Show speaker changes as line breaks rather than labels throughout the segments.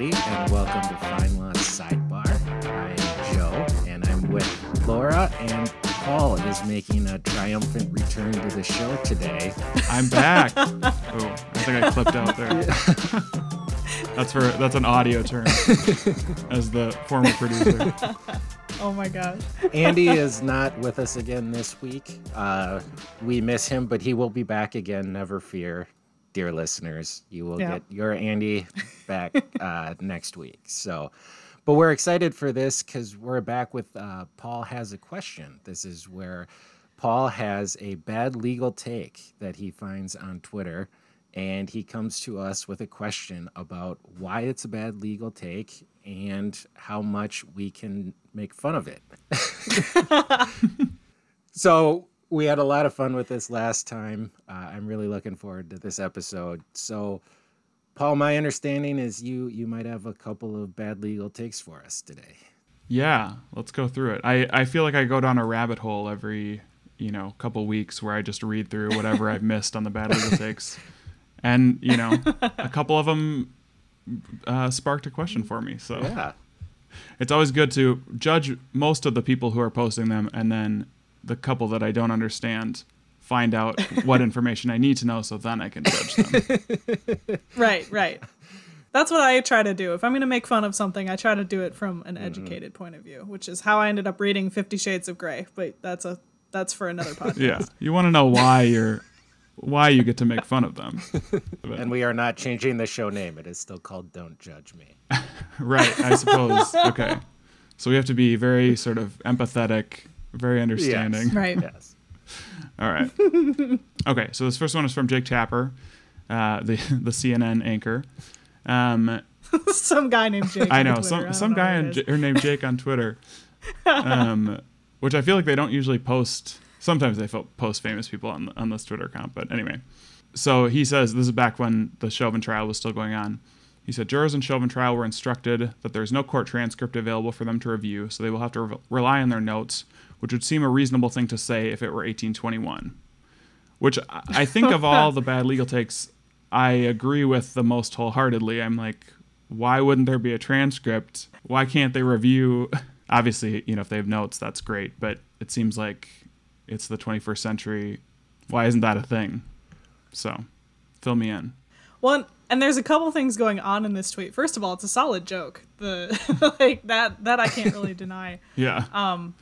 everybody, and welcome to FindLaw Sidebar. I'm Joe, and I'm with Laura, and Paul is making a triumphant return to the show today.
I'm back. oh, I think I clipped out there. that's for that's an audio term, as the former producer.
Oh my gosh.
Andy is not with us again this week. Uh, we miss him, but he will be back again. Never fear, dear listeners. You will
Yeah.
get your Andy back uh, next week. So, but we're excited for this because we're back with uh, Paul has a question. This is where Paul has a bad legal take that he finds on Twitter. And he comes to us with a question about why it's a bad legal take and how much we can make fun of it. so we had a lot of fun with this last time. Uh, I'm really looking forward to this episode. So, Paul, my understanding is you you might have a couple of bad legal takes for us today.
Yeah, let's go through it. I I feel like I go down a rabbit hole every you know couple weeks where I just read through whatever I've missed on the bad legal takes, and you know a couple of them uh, sparked a question for me. So
Yeah.
it's always good to judge most of the people who are posting them and then the couple that I don't understand find out what information I need to know so then I can judge them.
Right, right. That's what I try to do. If I'm going to make fun of something, I try to do it from
Mm-hmm.
an educated point of view, which is how I ended up reading 50 Shades of Grey. But that's a that's for another podcast.
yeah. You want to know why you're why you get to make fun of them.
And we are not changing the show name. It is still called Don't Judge Me.
Right, I suppose. Okay. So we have to be very sort of empathetic, very understanding.
Right.
Yes.
All right. Okay, so this first one is from Jake Tapper, uh, the the CNN anchor. Um,
some guy named Jake.
I know
Twitter.
some
don't
some
know
guy
who it
on. J- or named Jake on Twitter, um, which I feel like they don't usually post. Sometimes they fo- post famous people on on this Twitter account, but anyway. So he says this is back when the Chauvin trial was still going on. He said jurors in Chauvin trial were instructed that there is no court transcript available for them to review, so they will have to re- rely on their notes, which would seem a reasonable thing to say if it were 1821. Which I think of all the bad legal takes, I agree with the most wholeheartedly. I'm like, why wouldn't there be a transcript? Why can't they review? Obviously, you know, if they have notes, that's great, but it seems like it's the 21st century. Why isn't that a thing? So, fill me in.
Well, and there's a couple things going on in this tweet. First of all, it's a solid joke. The like that that I can't really deny.
Yeah.
Um,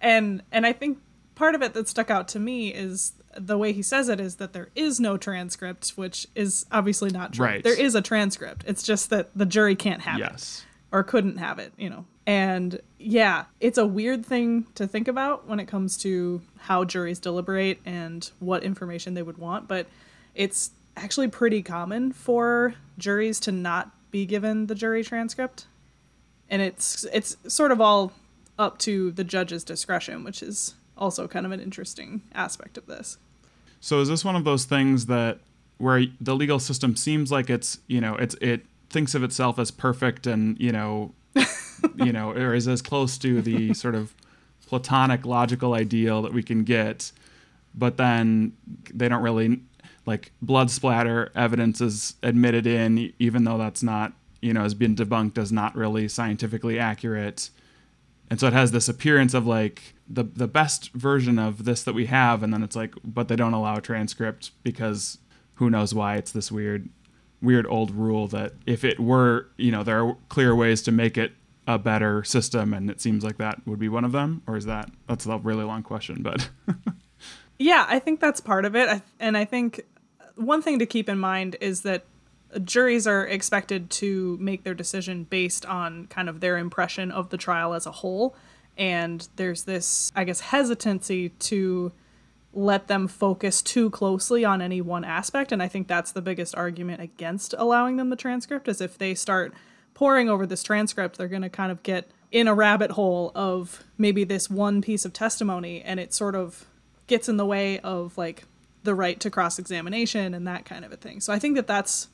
and and I think part of it that stuck out to me is the way he says it is that there is no transcript, which is obviously not true.
Right.
There is a transcript. It's just that the jury can't have it or couldn't have it, you know. And yeah, it's a weird thing to think about when it comes to how juries deliberate and what information they would want, but it's actually pretty common for juries to not be given the jury transcript. And it's it's sort of all up to the judge's discretion, which is also kind of an interesting aspect of this.
So is this one of those things that where the legal system seems like it's you know it's it thinks of itself as perfect and you know you know or is as close to the sort of platonic logical ideal that we can get, but then they don't really like blood splatter evidence is admitted in even though that's not you know has been debunked as not really scientifically accurate and so it has this appearance of like the the best version of this that we have and then it's like but they don't allow a transcript because who knows why it's this weird weird old rule that if it were you know there are clear ways to make it a better system and it seems like that would be one of them or is that that's a really long question but
Yeah, I think that's part of it. I, and I think one thing to keep in mind is that juries are expected to make their decision based on kind of their impression of the trial as a whole. And there's this, I guess, hesitancy to let them focus too closely on any one aspect. And I think that's the biggest argument against allowing them the transcript is if they start poring over this transcript, they're going to kind of get in a rabbit hole of maybe this one piece of testimony and it sort of gets in the way of like the right to cross examination and that kind of a thing. So I think that that's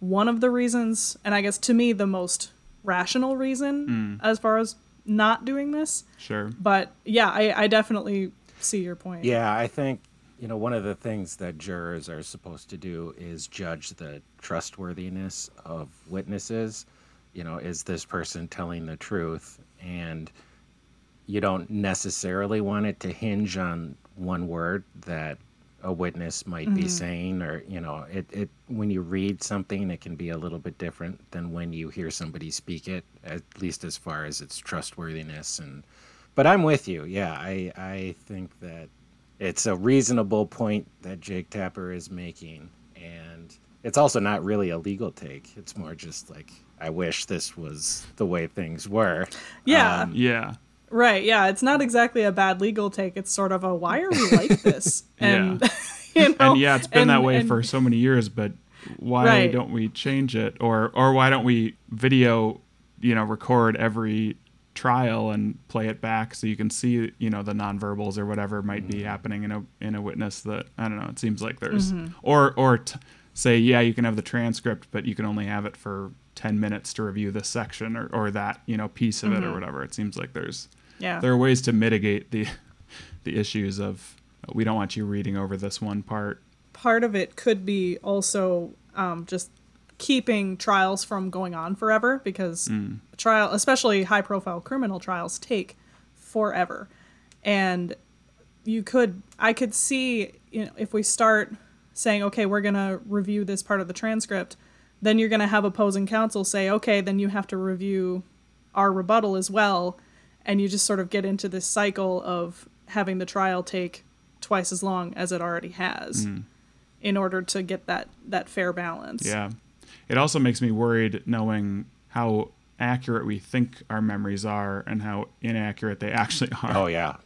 one of the reasons, and I guess to me, the most rational reason mm. as far as not doing this.
sure
But yeah, I, I definitely see your point.
Yeah, I think you know one of the things that jurors are supposed to do is judge the trustworthiness of witnesses. you know, is this person telling the truth? And you don't necessarily want it to hinge on one word that a witness might mm-hmm. be saying or you know it, it when you read something it can be a little bit different than when you hear somebody speak it at least as far as its trustworthiness and but i'm with you. Yeah i i think that it's a reasonable point that jake tapper is making and it's also not really a legal take. It's more just like i wish this was the way things were.
Yeah.
Um, yeah
Right, yeah, it's not exactly a bad legal take. It's sort of a why are we like this?
And yeah. you know, and yeah, it's been and, that way and, for so many years, but why right. don't we change it or or why don't we video, you know, record every trial and play it back so you can see, you know, the nonverbals or whatever might mm-hmm. be happening in a in a witness that I don't know, it seems like there's mm-hmm. or or t- say yeah, you can have the transcript but you can only have it for 10 minutes to review this section or, or that you know piece of mm-hmm. it or mm-hmm. whatever it seems like there's
yeah.
There are ways to mitigate the the issues of we don't want you reading over this one part.
Part of it could be also um, just keeping trials from going on forever because mm. trial, especially high profile criminal trials, take forever. And you could, I could see, you know, if we start saying, okay, we're going to review this part of the transcript, then you're going to have opposing counsel say, okay, then you have to review our rebuttal as well and you just sort of get into this cycle of having the trial take twice as long as it already has mm. in order to get that that fair balance.
Yeah. It also makes me worried knowing how accurate we think our memories are and how inaccurate they actually are.
Oh yeah.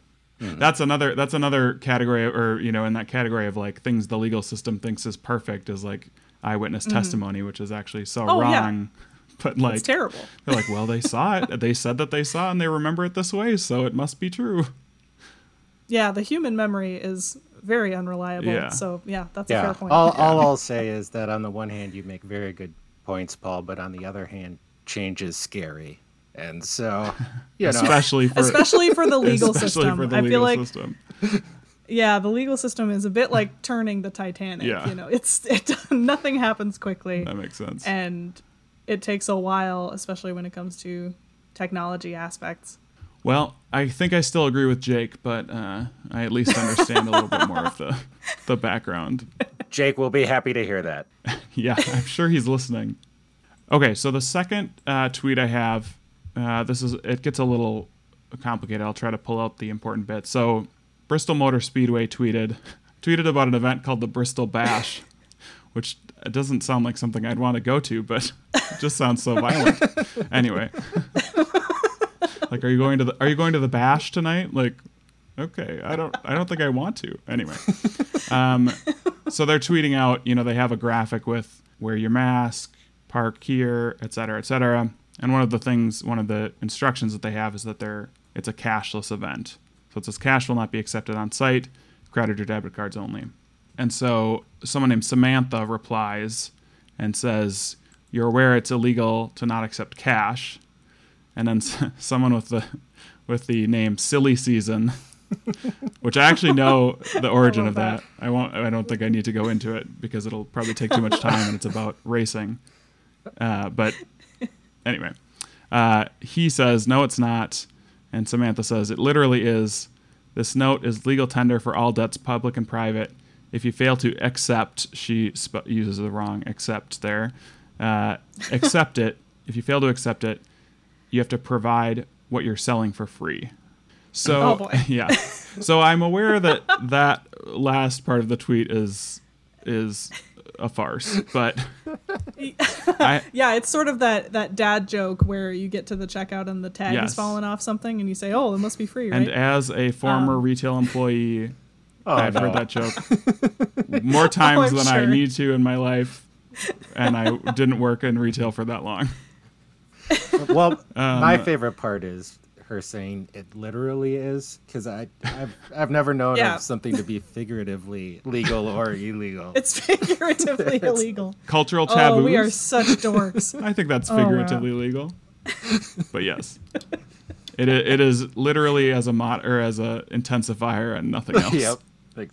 Mm-hmm. That's another that's another category or you know in that category of like things the legal system thinks is perfect is like eyewitness mm-hmm. testimony which is actually so oh, wrong. Yeah but like
it's terrible.
They're like, well, they saw it. They said that they saw it and they remember it this way, so it must be true.
Yeah, the human memory is very unreliable. Yeah. So yeah, that's yeah. a fair point.
All,
yeah.
all I'll say is that on the one hand, you make very good points, Paul, but on the other hand, change is scary. And so, you know,
especially for
especially for the legal system, the I legal feel like system. yeah, the legal system is a bit like turning the Titanic. Yeah. you know, it's it nothing happens quickly.
That makes sense.
And it takes a while, especially when it comes to technology aspects.
Well, I think I still agree with Jake, but uh, I at least understand a little bit more of the, the background.
Jake will be happy to hear that.
yeah, I'm sure he's listening. Okay, so the second uh, tweet I have, uh, this is it gets a little complicated. I'll try to pull out the important bits. So, Bristol Motor Speedway tweeted tweeted about an event called the Bristol Bash, which it doesn't sound like something I'd want to go to, but it just sounds so violent. anyway, like, are you going to the Are you going to the bash tonight? Like, okay, I don't I don't think I want to. Anyway, um, so they're tweeting out. You know, they have a graphic with wear your mask, park here, et cetera, et cetera. And one of the things, one of the instructions that they have is that they're it's a cashless event. So it says cash will not be accepted on site, credit or debit cards only. And so someone named Samantha replies and says, "You're aware it's illegal to not accept cash." And then someone with the with the name Silly Season, which I actually know the origin of that. that. I won't. I don't think I need to go into it because it'll probably take too much time, and it's about racing. Uh, but anyway, uh, he says no, it's not, and Samantha says it literally is. This note is legal tender for all debts, public and private if you fail to accept, she sp- uses the wrong accept there. Uh, accept it. If you fail to accept it, you have to provide what you're selling for free. So
oh
yeah. So I'm aware that that last part of the tweet is is a farce, but
I, yeah, it's sort of that that dad joke where you get to the checkout and the tag yes. has fallen off something, and you say, "Oh, it must be free." Right?
And as a former um, retail employee, Oh, I've no. heard that joke more times oh, than sure. I need to in my life, and I didn't work in retail for that long.
Well, um, my favorite part is her saying it literally is because I I've, I've never known yeah. of something to be figuratively legal or illegal.
It's figuratively it's illegal.
Cultural taboos.
Oh, we are such dorks.
I think that's figuratively oh, wow. legal. But yes. It, it is literally as a mod or as a intensifier and nothing else.
yep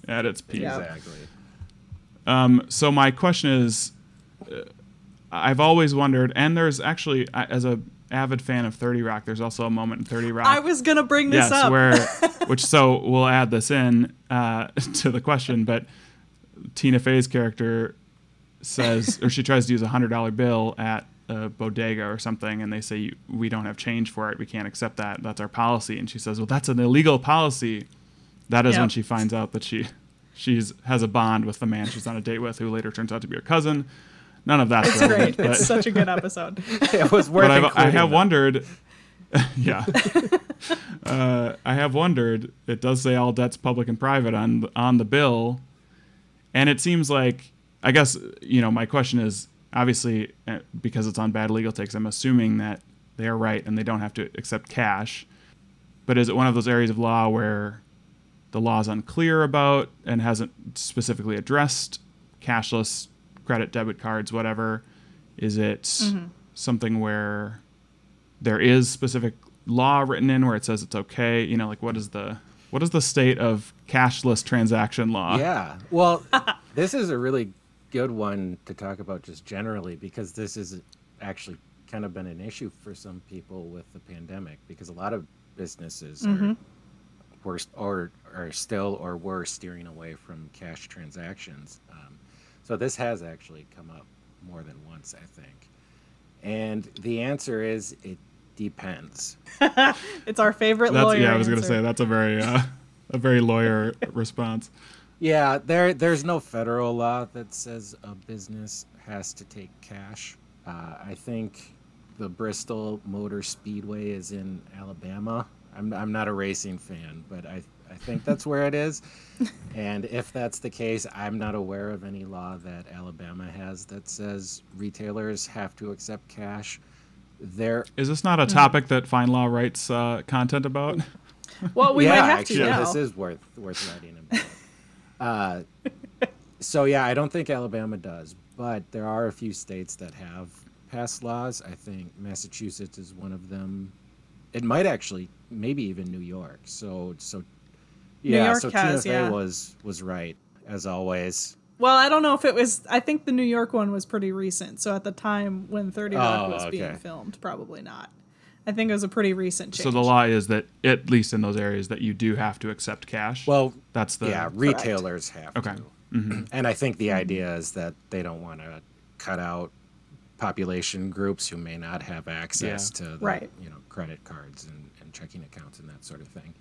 at its peak.
Exactly.
Um, so my question is, uh, I've always wondered, and there's actually I- as a avid fan of 30 Rock, there's also a moment in 30 Rock.
I was gonna bring this
yes,
up.
where which so we'll add this in uh, to the question, but Tina Fey's character says, or she tries to use a hundred dollar bill at a bodega or something, and they say we don't have change for it, we can't accept that. That's our policy, and she says, well, that's an illegal policy. That is when she finds out that she she's has a bond with the man she's on a date with, who later turns out to be her cousin. None of that's
it's
relevant,
great.
but,
It's such a good episode.
it was worth it.
but I've, I have wondered. yeah, uh, I have wondered. It does say all debts, public and private, on on the bill, and it seems like I guess you know my question is obviously uh, because it's on bad legal takes. I'm assuming that they are right and they don't have to accept cash. But is it one of those areas of law where the law is unclear about and hasn't specifically addressed cashless credit, debit cards, whatever? Is it mm-hmm. something where there is specific law written in where it says it's okay? You know, like what is the what is the state of cashless transaction law?
Yeah. Well, this is a really good one to talk about just generally because this is actually kind of been an issue for some people with the pandemic because a lot of businesses are mm-hmm. Worse or are still or were steering away from cash transactions. Um, so this has actually come up more than once, I think. And the answer is it depends.
It's our favorite
That's
lawyer.
yeah, I was gonna say that's a very uh, a very lawyer response.
Yeah, there there's no federal law that says a business has to take cash. Uh, I think the Bristol Motor Speedway is in Alabama. I'm I'm not a racing fan, but I I think that's where it is. And if that's the case, I'm not aware of any law that Alabama has that says retailers have to accept cash. There
Is this not a topic that FindLaw writes uh, content about?
Well, we
yeah,
might have
actually,
to now.
this is worth worth writing about. uh, so yeah, I don't think Alabama does, but there are a few states that have passed laws. I think Massachusetts is one of them. It might actually, maybe even New York. So so, yeah.
York
so
has,
Tina Fey
yeah.
was was right as always.
Well, I don't know if it was. I think the New York one was pretty recent. So at the time when Thirty Rock
Oh,
was being filmed, probably not. I think it was a pretty recent change.
So the law is that at least in those areas that you do have to accept cash.
Well,
that's the
yeah, retailers have
Okay.
to. Mm-hmm. And I think the mm-hmm. idea is that they don't want to cut out population groups who may not have access
Yeah.
to the,
Right.
you know credit cards and, and checking accounts and that sort of thing.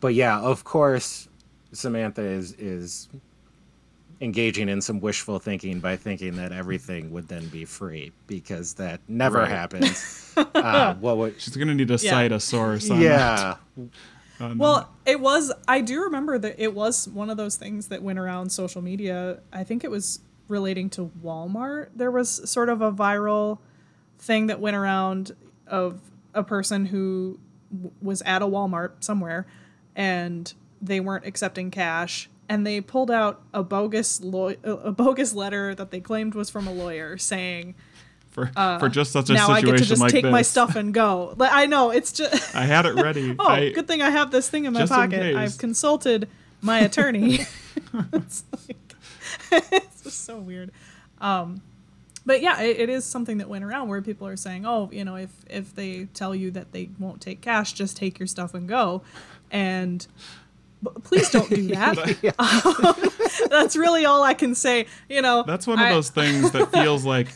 But yeah, of course, Samantha is is engaging in some wishful thinking by thinking that everything would then be free because that never
Right.
happens. uh, what would
She's gonna need to
Yeah.
cite a source. On
yeah
that. On
Well, it was. I do remember that it was one of those things that went around social media. I think it was relating to Walmart. There was sort of a viral thing that went around of a person who w- was at a Walmart somewhere and they weren't accepting cash and they pulled out a bogus law- a bogus letter that they claimed was from a lawyer saying
for for just such a
uh, now I get to just
like
take
this.
my stuff and go. Like, I know it's just
I had it ready.
Oh,
I,
good thing I have this thing in my
just in
pocket. I've consulted my attorney. it's, like, it's just so weird. Um, but yeah, it, it is something that went around where people are saying, "Oh, you know, if if they tell you that they won't take cash, just take your stuff and go." And b- please don't do that. That's really all I can say. You know,
That's one of
I-
those things that feels like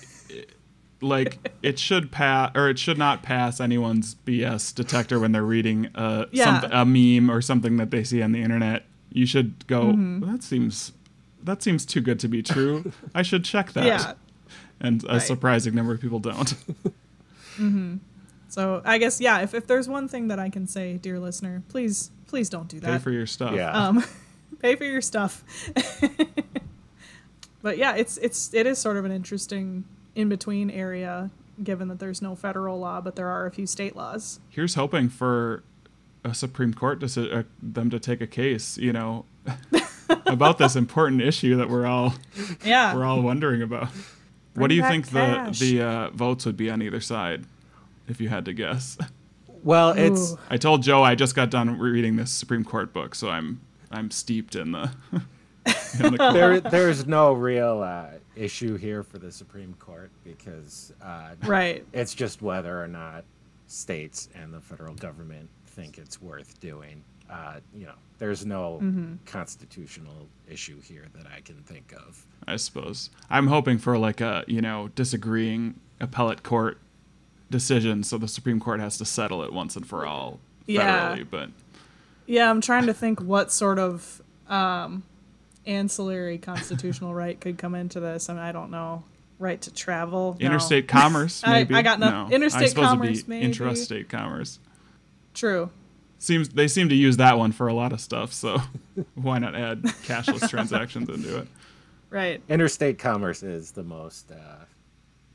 like it should pass or it should not pass anyone's BS detector when they're reading a
Yeah.
some, a meme or something that they see on the internet. You should go.
Mm-hmm.
"Well, that seems that seems too good to be true. I should check that.
Yeah.
And a
Right.
surprising number of people don't. mm-hmm.
So I guess yeah, if, if there's one thing that I can say, dear listener, please please don't do that.
Pay for your stuff.
yeah.
um, pay for your stuff. but yeah, it's it's it is sort of an interesting in between area, given that there's no federal law, but there are a few state laws.
Here's hoping for a Supreme Court to uh, them to take a case, you know, about this important issue that we're all
Yeah,
we're all wondering about. what do you think
cash.
the the uh, votes would be on either side, if you had to guess?
well, it's
Ooh.
I told Joe I just got done reading this Supreme Court book, so I'm I'm steeped in the in the
there, there's no real uh, issue here for the Supreme Court because uh,
Right.
it's just whether or not states and the federal government think it's worth doing. Uh, you know, there's no constitutional issue here that I can think of.
I suppose. I'm hoping for like a, you know, disagreeing appellate court decision so the Supreme Court has to settle it once and for all
Yeah.
federally, but
Yeah, I'm trying to think what sort of um, ancillary constitutional right could come into this. I mean, I don't know. Right to travel. No.
interstate commerce
I-
maybe.
I got no-
no.
interstate
I
commerce,
it'd be
maybe.
intrastate commerce.
True.
Seems they seem to use that one for a lot of stuff, so why not add cashless transactions into it?
Right.
Interstate commerce is the most uh,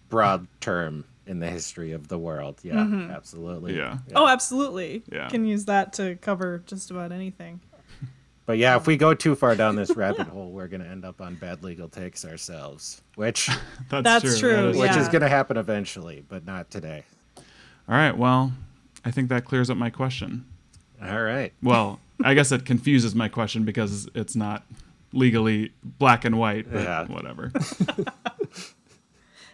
broad term in the history of the world. Yeah, absolutely.
Yeah.
Oh, absolutely.
Yeah.
Can use that to cover just about anything.
But yeah, if we go too far down this rabbit hole, we're going to end up on bad legal takes ourselves, which
That's,
That's true,
That is
which
Yeah.
is going to happen eventually, but not today.
All right. Well, I think that clears up my question.
All right.
Well, I guess it confuses my question because it's not legally black and white, but
Yeah.
whatever.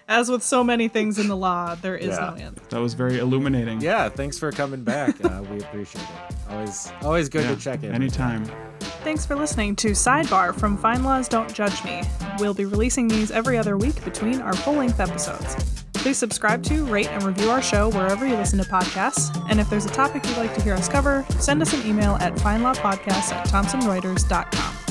As with so many things in the law, there is
Yeah.
no answer.
That was very illuminating.
Yeah, thanks for coming back. Uh, we appreciate it. Always, always good
Yeah,
to check in.
Anytime.
Thanks for listening to Sidebar from FindLaw's Don't Judge Me. We'll be releasing these every other week between our full length episodes. Please subscribe to, rate, and review our show wherever you listen to podcasts. And if there's a topic you'd like to hear us cover, send us an email at findlawpodcast at thomsonreuters.com.